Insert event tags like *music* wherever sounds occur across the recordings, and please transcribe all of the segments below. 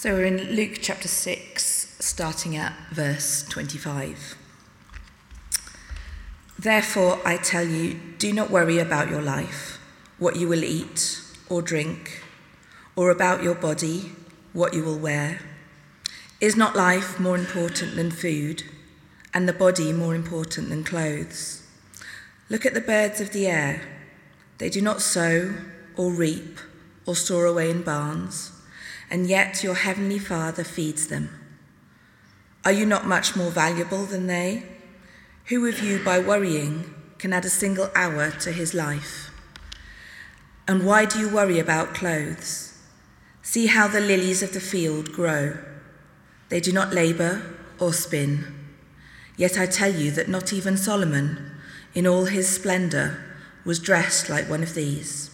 So we're in Luke chapter 6, starting at verse 25. Therefore, I tell you, do not worry about your life, what you will eat or drink, or about your body, what you will wear. Is not life more important than food, and the body more important than clothes? Look at the birds of the air. They do not sow or reap or store away in barns and yet your heavenly Father feeds them. Are you not much more valuable than they? Who of you, by worrying, can add a single hour to his life? And why do you worry about clothes? See how the lilies of the field grow. They do not labor or spin. Yet I tell you that not even Solomon, in all his splendor, was dressed like one of these.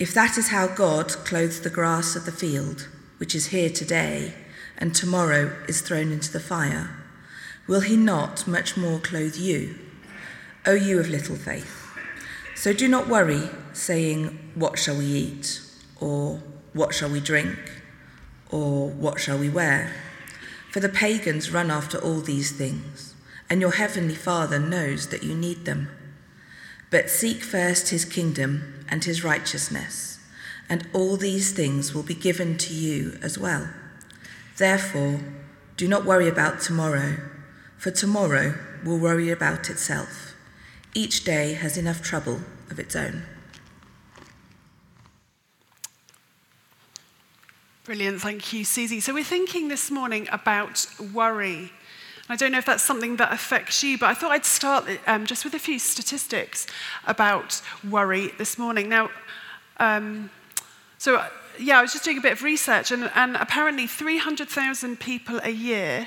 If that is how God clothes the grass of the field, which is here today and tomorrow is thrown into the fire, will he not much more clothe you, O you of little faith? So do not worry, saying, What shall we eat? Or what shall we drink? Or what shall we wear? For the pagans run after all these things, and your heavenly Father knows that you need them. But seek first his kingdom and his righteousness, and all these things will be given to you as well. Therefore, do not worry about tomorrow, for tomorrow will worry about itself. Each day has enough trouble of its own. Brilliant, thank you, Susie. So, we're thinking this morning about worry. I don't know if that's something that affects you, but I thought I'd start um, just with a few statistics about worry this morning. Now, um, so yeah, I was just doing a bit of research, and, and apparently 300,000 people a year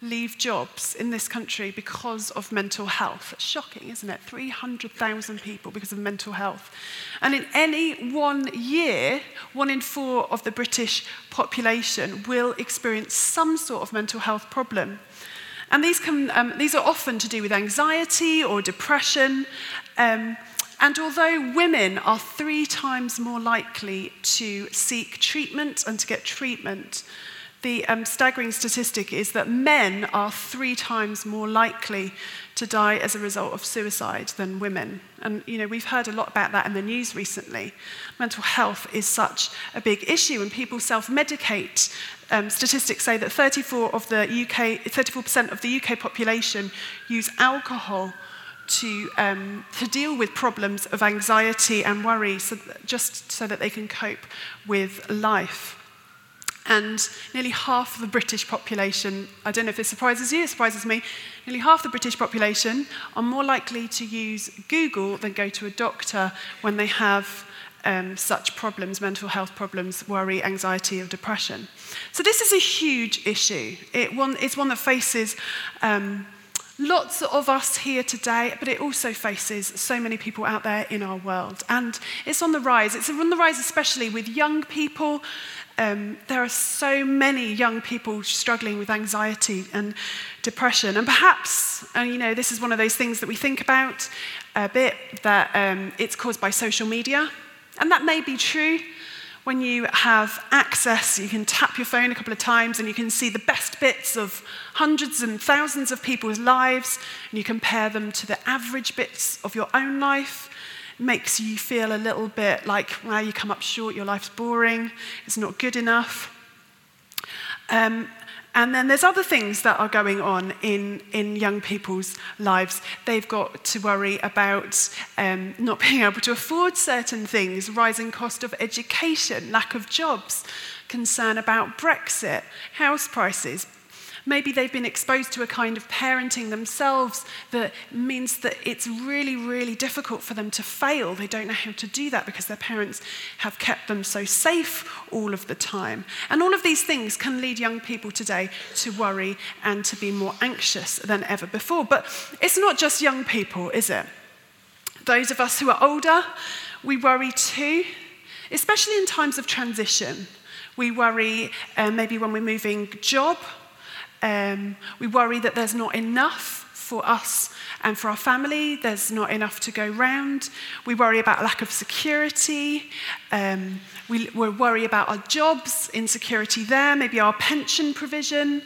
leave jobs in this country because of mental health. It's shocking, isn't it? 300,000 people because of mental health. And in any one year, one in four of the British population will experience some sort of mental health problem. And these, can, um, these are often to do with anxiety or depression. Um, and although women are three times more likely to seek treatment and to get treatment, the um, staggering statistic is that men are three times more likely to die as a result of suicide than women. And, you know, we've heard a lot about that in the news recently. Mental health is such a big issue, and people self medicate. Um, statistics say that 34 of the UK, 34% of the UK population use alcohol to, um, to deal with problems of anxiety and worry, so just so that they can cope with life. And nearly half the British population, I don't know if this surprises you, it surprises me, nearly half the British population are more likely to use Google than go to a doctor when they have um, such problems, mental health problems, worry, anxiety, or depression. So, this is a huge issue. It one, it's one that faces um, lots of us here today, but it also faces so many people out there in our world. And it's on the rise. It's on the rise, especially with young people um, there are so many young people struggling with anxiety and depression. And perhaps, and you know, this is one of those things that we think about a bit, that um, it's caused by social media. And that may be true. When you have access, you can tap your phone a couple of times and you can see the best bits of hundreds and thousands of people's lives, and you compare them to the average bits of your own life makes you feel a little bit like, well, you come up short, your life's boring, it's not good enough. Um, and then there's other things that are going on in, in young people's lives. They've got to worry about um, not *laughs* being able to afford certain things, rising cost of education, lack of jobs, concern about Brexit, house prices, Maybe they've been exposed to a kind of parenting themselves that means that it's really, really difficult for them to fail. They don't know how to do that because their parents have kept them so safe all of the time. And all of these things can lead young people today to worry and to be more anxious than ever before. But it's not just young people, is it? Those of us who are older, we worry too, especially in times of transition. We worry uh, maybe when we're moving job um, we worry that there's not enough for us and for our family. There's not enough to go round. We worry about lack of security. Um, we, we worry about our jobs, insecurity there, maybe our pension provision.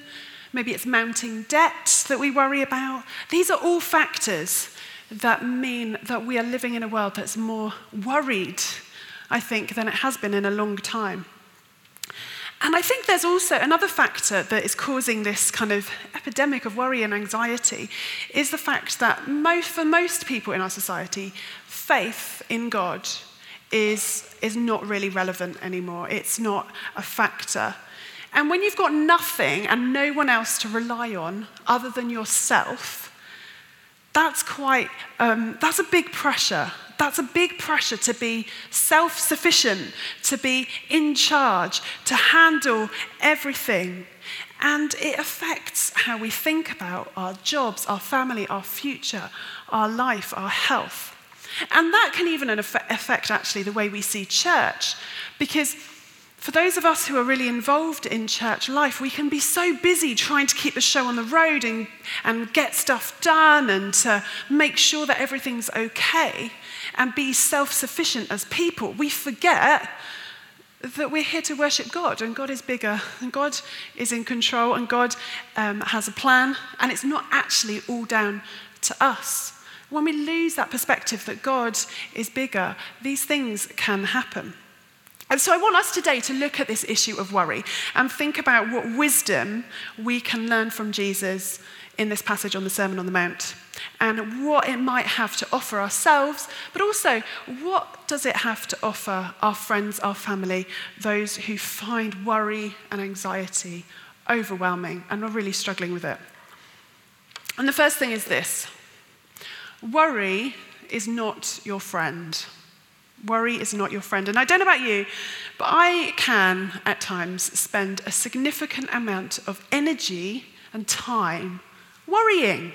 Maybe it's mounting debt that we worry about. These are all factors that mean that we are living in a world that's more worried, I think, than it has been in a long time. And I think there's also another factor that is causing this kind of epidemic of worry and anxiety is the fact that most, for most people in our society, faith in God is, is not really relevant anymore. It's not a factor. And when you've got nothing and no one else to rely on other than yourself, that's quite, um, that's a big pressure. That's a big pressure to be self sufficient, to be in charge, to handle everything. And it affects how we think about our jobs, our family, our future, our life, our health. And that can even affect actually the way we see church. Because for those of us who are really involved in church life, we can be so busy trying to keep the show on the road and, and get stuff done and to make sure that everything's okay and be self sufficient as people. We forget that we're here to worship God and God is bigger and God is in control and God um, has a plan and it's not actually all down to us. When we lose that perspective that God is bigger, these things can happen. And so I want us today to look at this issue of worry and think about what wisdom we can learn from Jesus in this passage on the Sermon on the Mount and what it might have to offer ourselves, but also what does it have to offer our friends, our family, those who find worry and anxiety overwhelming and are really struggling with it. And the first thing is this worry is not your friend. Worry is not your friend. And I don't know about you, but I can at times spend a significant amount of energy and time worrying.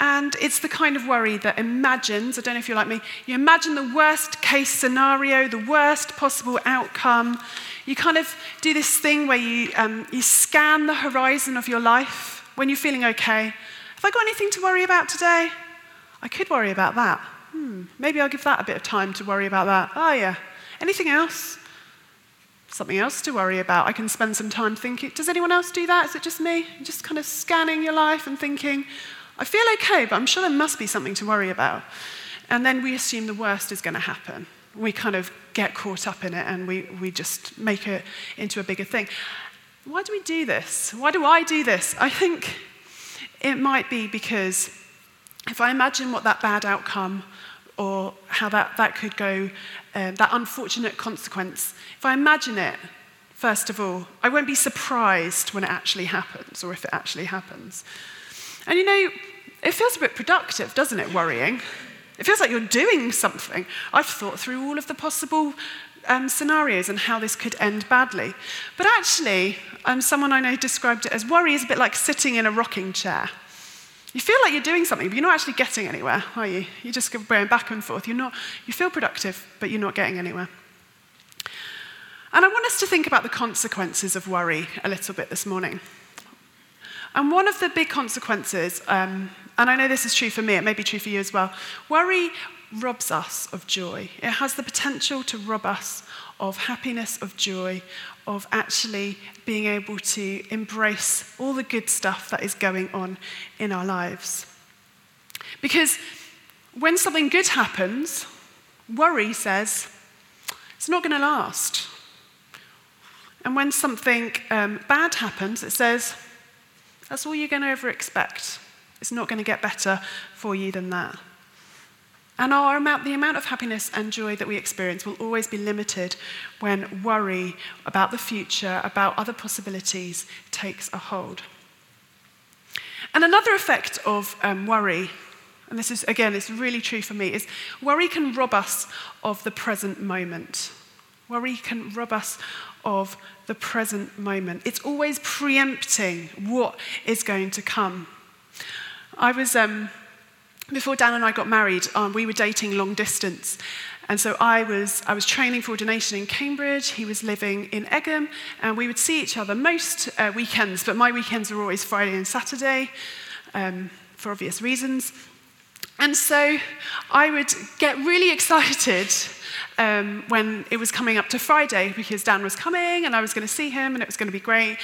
And it's the kind of worry that imagines, I don't know if you're like me, you imagine the worst case scenario, the worst possible outcome. You kind of do this thing where you, um, you scan the horizon of your life when you're feeling okay. Have I got anything to worry about today? I could worry about that hmm, maybe I'll give that a bit of time to worry about that. Oh, yeah. Anything else? Something else to worry about. I can spend some time thinking. Does anyone else do that? Is it just me? Just kind of scanning your life and thinking, I feel okay, but I'm sure there must be something to worry about. And then we assume the worst is going to happen. We kind of get caught up in it and we, we just make it into a bigger thing. Why do we do this? Why do I do this? I think it might be because if I imagine what that bad outcome or how that, that could go, um, that unfortunate consequence, if I imagine it, first of all, I won't be surprised when it actually happens or if it actually happens. And you know, it feels a bit productive, doesn't it, worrying? It feels like you're doing something. I've thought through all of the possible um, scenarios and how this could end badly. But actually, um, someone I know described it as worry is a bit like sitting in a rocking chair. You feel like you're doing something, but you're not actually getting anywhere, are you? You're just going back and forth. You're not, you feel productive, but you're not getting anywhere. And I want us to think about the consequences of worry a little bit this morning. And one of the big consequences, um, and I know this is true for me, it may be true for you as well, worry robs us of joy. It has the potential to rob us of happiness, of joy, of actually being able to embrace all the good stuff that is going on in our lives. Because when something good happens, worry says, it's not going to last. And when something um, bad happens, it says, that's all you're going to ever expect. It's not going to get better for you than that. And our amount, the amount of happiness and joy that we experience will always be limited when worry about the future, about other possibilities, takes a hold. And another effect of um, worry, and this is, again, it's really true for me, is worry can rob us of the present moment. Worry can rob us of the present moment. It's always preempting what is going to come. I was. Um, before Dan and I got married, um, we were dating long distance. And so I was, I was training for ordination in Cambridge. He was living in Egham. And we would see each other most uh, weekends, but my weekends were always Friday and Saturday. Um, for obvious reasons. And so I would get really excited um, when it was coming up to Friday because Dan was coming and I was going to see him and it was going to be great.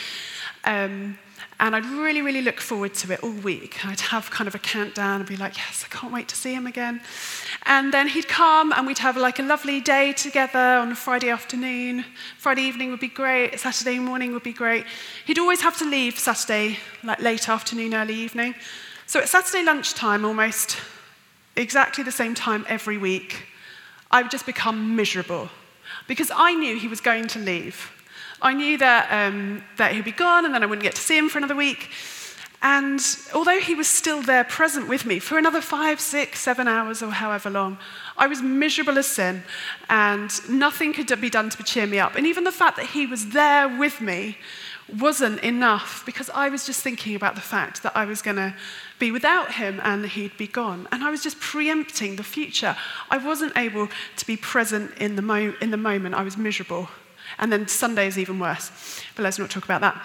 Um, and I'd really, really look forward to it all week. I'd have kind of a countdown and be like, yes, I can't wait to see him again. And then he'd come and we'd have like a lovely day together on a Friday afternoon. Friday evening would be great. Saturday morning would be great. He'd always have to leave Saturday, like late afternoon, early evening. So at Saturday lunchtime, almost exactly the same time every week, I would just become miserable because I knew he was going to leave. I knew that, um, that he'd be gone and then I wouldn't get to see him for another week. And although he was still there present with me for another five, six, seven hours or however long, I was miserable as sin and nothing could be done to cheer me up. And even the fact that he was there with me wasn't enough because I was just thinking about the fact that I was going to be without him and he'd be gone. And I was just preempting the future. I wasn't able to be present in the, mo- in the moment. I was miserable. And then Sunday is even worse. But let's not talk about that.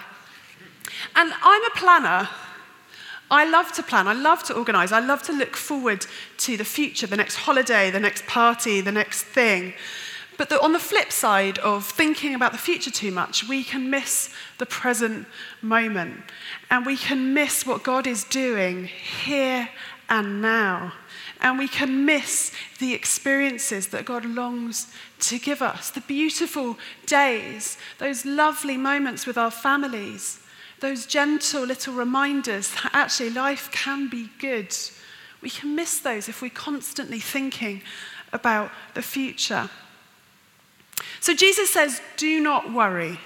And I'm a planner. I love to plan. I love to organize. I love to look forward to the future, the next holiday, the next party, the next thing. But the, on the flip side of thinking about the future too much, we can miss the present moment. And we can miss what God is doing here and now. And we can miss the experiences that God longs to give us the beautiful days, those lovely moments with our families, those gentle little reminders that actually life can be good. We can miss those if we're constantly thinking about the future. So Jesus says, Do not worry.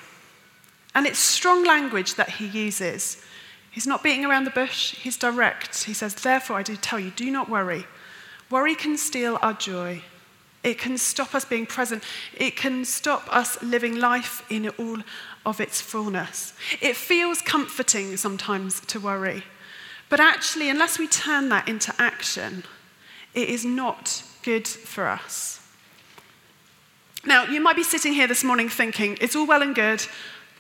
And it's strong language that he uses. He's not beating around the bush, he's direct. He says, Therefore, I do tell you, do not worry. Worry can steal our joy. It can stop us being present. It can stop us living life in all of its fullness. It feels comforting sometimes to worry. But actually, unless we turn that into action, it is not good for us. Now, you might be sitting here this morning thinking, it's all well and good,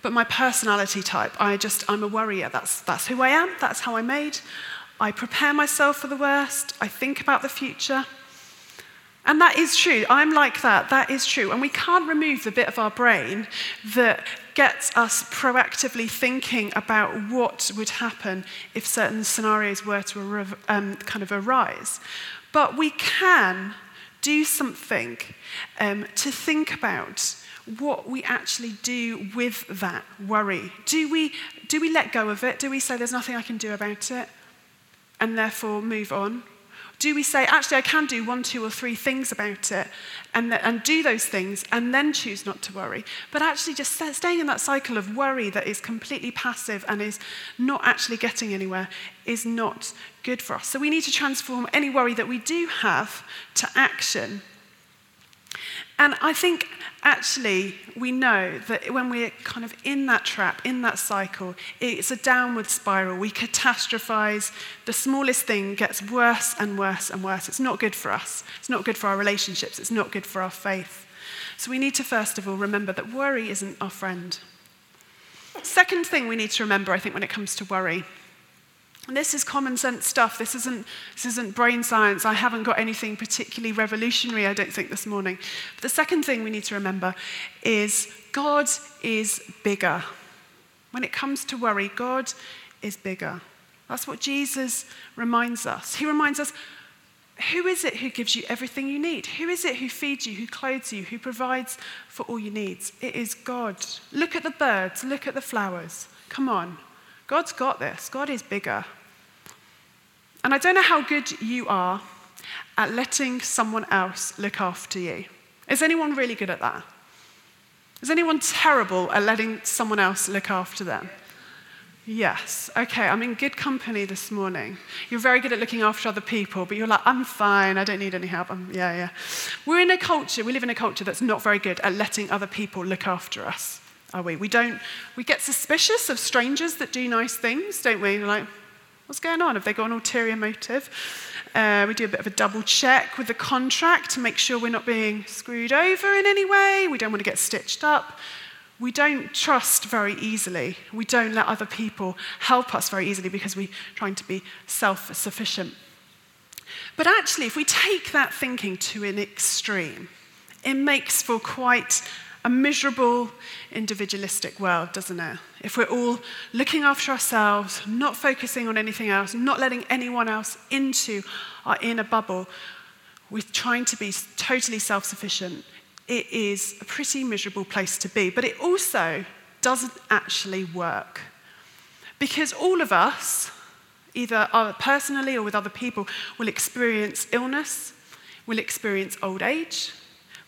but my personality type, I just, I'm a worrier. That's, that's who I am, that's how I'm made. I prepare myself for the worst, I think about the future. And that is true. I'm like that. That is true. And we can't remove the bit of our brain that gets us proactively thinking about what would happen if certain scenarios were to um, kind of arise. But we can do something um, to think about what we actually do with that worry. Do we, do we let go of it? Do we say, there's nothing I can do about it? And therefore move on? Do we say, actually, I can do one, two, or three things about it and, th- and do those things and then choose not to worry? But actually, just staying in that cycle of worry that is completely passive and is not actually getting anywhere is not good for us. So we need to transform any worry that we do have to action and I think actually we know that when we're kind of in that trap, in that cycle, it's a downward spiral. We catastrophize. The smallest thing gets worse and worse and worse. It's not good for us. It's not good for our relationships. It's not good for our faith. So we need to first of all remember that worry isn't our friend. Second thing we need to remember, I think, when it comes to worry this is common sense stuff. This isn't, this isn't brain science. I haven't got anything particularly revolutionary, I don't think, this morning. But the second thing we need to remember is God is bigger. When it comes to worry, God is bigger. That's what Jesus reminds us. He reminds us who is it who gives you everything you need? Who is it who feeds you, who clothes you, who provides for all your needs? It is God. Look at the birds, look at the flowers. Come on. God's got this. God is bigger. And I don't know how good you are at letting someone else look after you. Is anyone really good at that? Is anyone terrible at letting someone else look after them? Yes. Okay, I'm in good company this morning. You're very good at looking after other people, but you're like, I'm fine, I don't need any help. I'm, yeah, yeah. We're in a culture, we live in a culture that's not very good at letting other people look after us are we? We don't, we get suspicious of strangers that do nice things, don't we? We're like, what's going on? Have they got an ulterior motive? Uh, we do a bit of a double check with the contract to make sure we're not being screwed over in any way. We don't want to get stitched up. We don't trust very easily. We don't let other people help us very easily because we're trying to be self sufficient. But actually, if we take that thinking to an extreme, it makes for quite a miserable, individualistic world, doesn't it? If we're all looking after ourselves, not focusing on anything else, not letting anyone else into our inner bubble, we're trying to be totally self sufficient, it is a pretty miserable place to be. But it also doesn't actually work. Because all of us, either personally or with other people, will experience illness, will experience old age,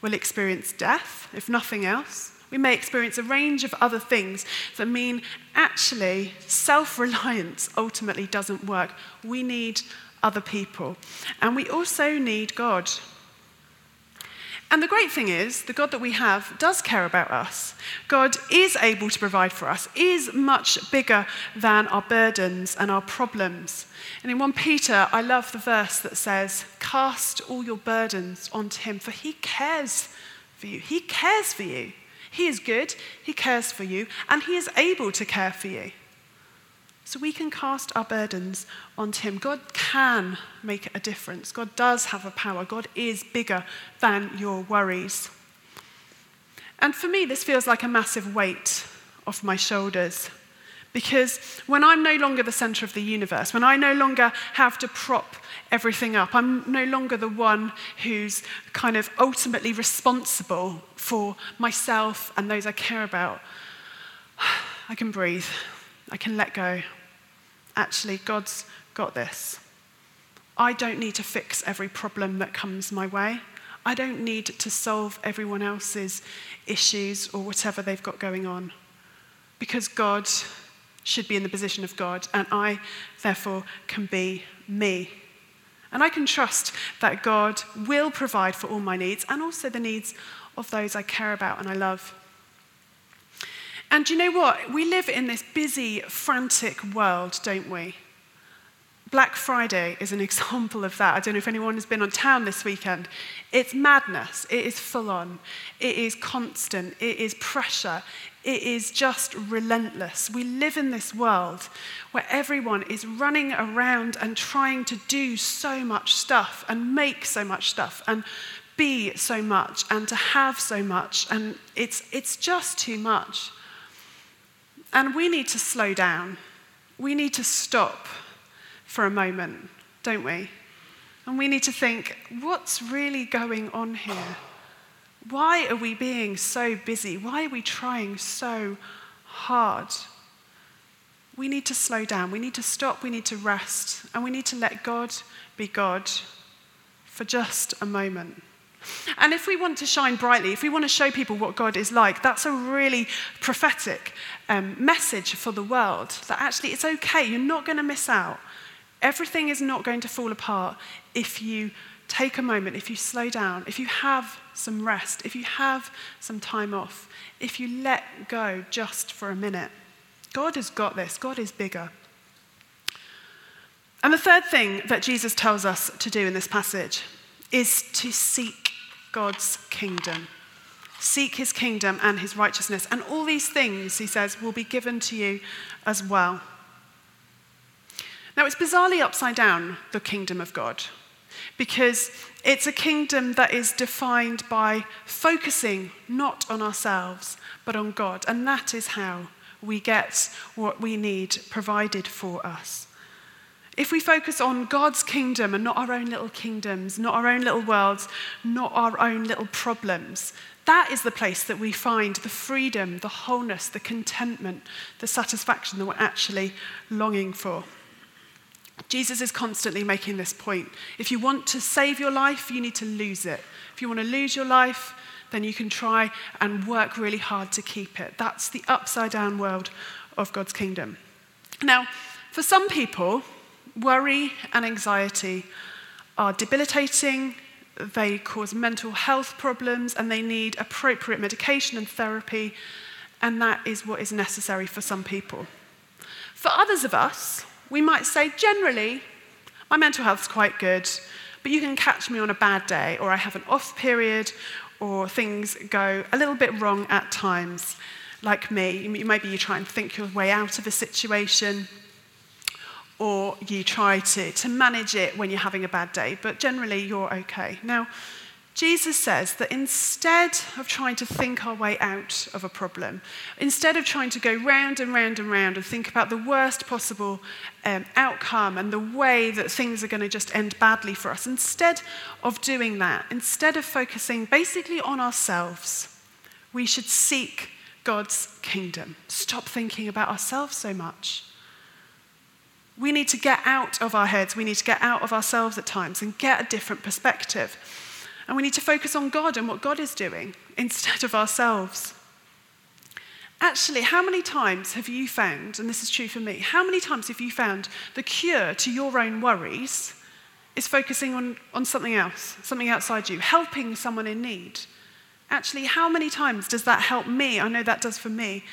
will experience death, if nothing else. We may experience a range of other things that mean actually self reliance ultimately doesn't work. We need other people. And we also need God. And the great thing is, the God that we have does care about us. God is able to provide for us, is much bigger than our burdens and our problems. And in 1 Peter, I love the verse that says, Cast all your burdens onto him, for he cares for you. He cares for you. He is good, he cares for you, and he is able to care for you. So we can cast our burdens onto Him. God can make a difference. God does have a power. God is bigger than your worries. And for me, this feels like a massive weight off my shoulders. Because when I'm no longer the center of the universe, when I no longer have to prop everything up, I'm no longer the one who's kind of ultimately responsible for myself and those I care about, *sighs* I can breathe. I can let go actually, God's got this. I don't need to fix every problem that comes my way. I don't need to solve everyone else's issues or whatever they've got going on. Because God should be in the position of God, and I, therefore, can be me. And I can trust that God will provide for all my needs and also the needs of those I care about and I love. And you know what? We live in this busy, frantic world, don't we? Black Friday is an *laughs* example of that. I don't know if anyone has been on town this weekend. It's madness. It is full on. It is constant. It is pressure. It is just relentless. We live in this world where everyone is running around and trying to do so much stuff and make so much stuff and be so much and to have so much. And it's, it's just too much. And we need to slow down. We need to stop for a moment, don't we? And we need to think what's really going on here? Why are we being so busy? Why are we trying so hard? We need to slow down. We need to stop. We need to rest. And we need to let God be God for just a moment. And if we want to shine brightly, if we want to show people what God is like, that's a really prophetic um, message for the world that actually it's okay, you're not going to miss out. Everything is not going to fall apart if you take a moment, if you slow down, if you have some rest, if you have some time off, if you let go just for a minute. God has got this, God is bigger. And the third thing that Jesus tells us to do in this passage is to seek God's kingdom. Seek his kingdom and his righteousness. And all these things, he says, will be given to you as well. Now, it's bizarrely upside down, the kingdom of God, because it's a kingdom that is defined by focusing not on ourselves, but on God. And that is how we get what we need provided for us. If we focus on God's kingdom and not our own little kingdoms, not our own little worlds, not our own little problems, that is the place that we find the freedom, the wholeness, the contentment, the satisfaction that we're actually longing for. Jesus is constantly making this point. If you want to save your life, you need to lose it. If you want to lose your life, then you can try and work really hard to keep it. That's the upside down world of God's kingdom. Now, for some people, Worry and anxiety are debilitating, they cause mental health problems, and they need appropriate medication and therapy, and that is what is necessary for some people. For others of us, we might say, generally, my mental health is quite good, but you can catch me on a bad day, or I have an off period, or things go a little bit wrong at times. like me. Maybe you try and think your way out of a situation, or you try to, to manage it when you're having a bad day, but generally you're okay. Now, Jesus says that instead of trying to think our way out of a problem, instead of trying to go round and round and round and think about the worst possible um, outcome and the way that things are going to just end badly for us, instead of doing that, instead of focusing basically on ourselves, we should seek God's kingdom. Stop thinking about ourselves so much. We need to get out of our heads, we need to get out of ourselves at times and get a different perspective. And we need to focus on God and what God is doing *laughs* instead of ourselves. Actually, how many times have you found, and this is true for me, how many times have you found the cure to your own worries is focusing on, on something else, something outside you, helping someone in need? Actually, how many times does that help me? I know that does for me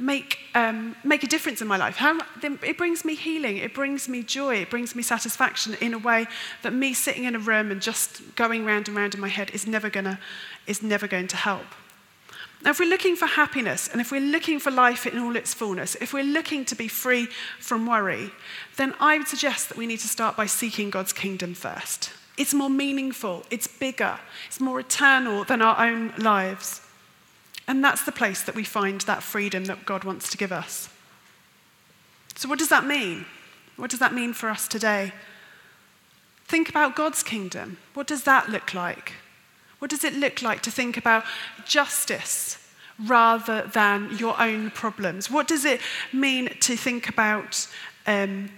make, um, make a difference in my life. How, it brings me healing, it brings me joy, it brings me satisfaction in a way that me sitting in a room and just going round and round in my head is never, gonna, is never going to help. Now, if we're looking for happiness and if we're looking for life in all its fullness, if we're looking to be free from worry, then I would suggest that we need to start by seeking God's kingdom first. It's more meaningful, it's bigger, it's more eternal than our own lives. And that's the place that we find that freedom that God wants to give us. So, what does that mean? What does that mean for us today? Think about God's kingdom. What does that look like? What does it look like to think about justice rather than your own problems? What does it mean to think about um,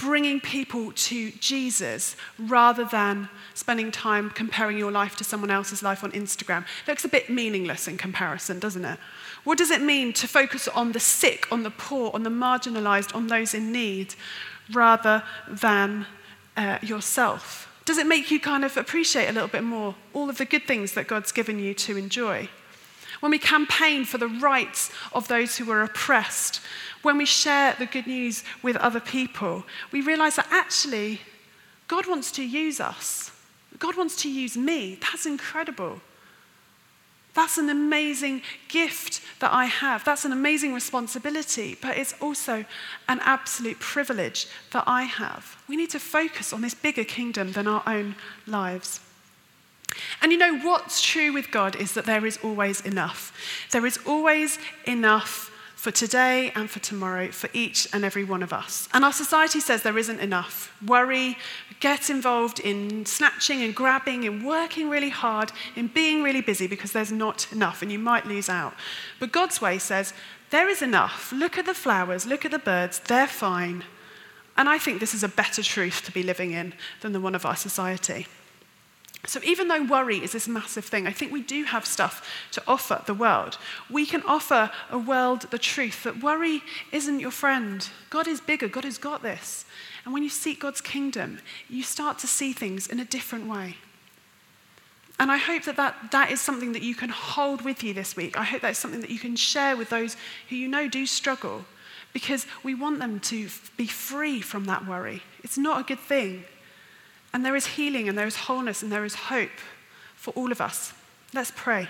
bringing people to Jesus rather than spending time comparing your life to someone else's life on Instagram. Looks a bit meaningless in comparison, doesn't it? What does it mean to focus on the sick, on the poor, on the marginalized, on those in need, rather than uh, yourself? Does it make you kind of appreciate a little bit more all of the good things that God's given you to enjoy? When we campaign for the rights of those who are oppressed, when we share the good news with other people, we realize that actually God wants to use us. God wants to use me. That's incredible. That's an amazing gift that I have. That's an amazing responsibility, but it's also an absolute privilege that I have. We need to focus on this bigger kingdom than our own lives. And you know what's true with God is that there is always enough. There is always enough for today and for tomorrow for each and every one of us. And our society says there isn't enough. Worry, get involved in snatching and grabbing, in working really hard, in being really busy because there's not enough and you might lose out. But God's way says there is enough. Look at the flowers, look at the birds, they're fine. And I think this is a better truth to be living in than the one of our society. So, even though worry is this massive thing, I think we do have stuff to offer the world. We can offer a world the truth that worry isn't your friend. God is bigger, God has got this. And when you seek God's kingdom, you start to see things in a different way. And I hope that, that that is something that you can hold with you this week. I hope that's something that you can share with those who you know do struggle, because we want them to be free from that worry. It's not a good thing. And there is healing and there is wholeness and there is hope for all of us. Let's pray.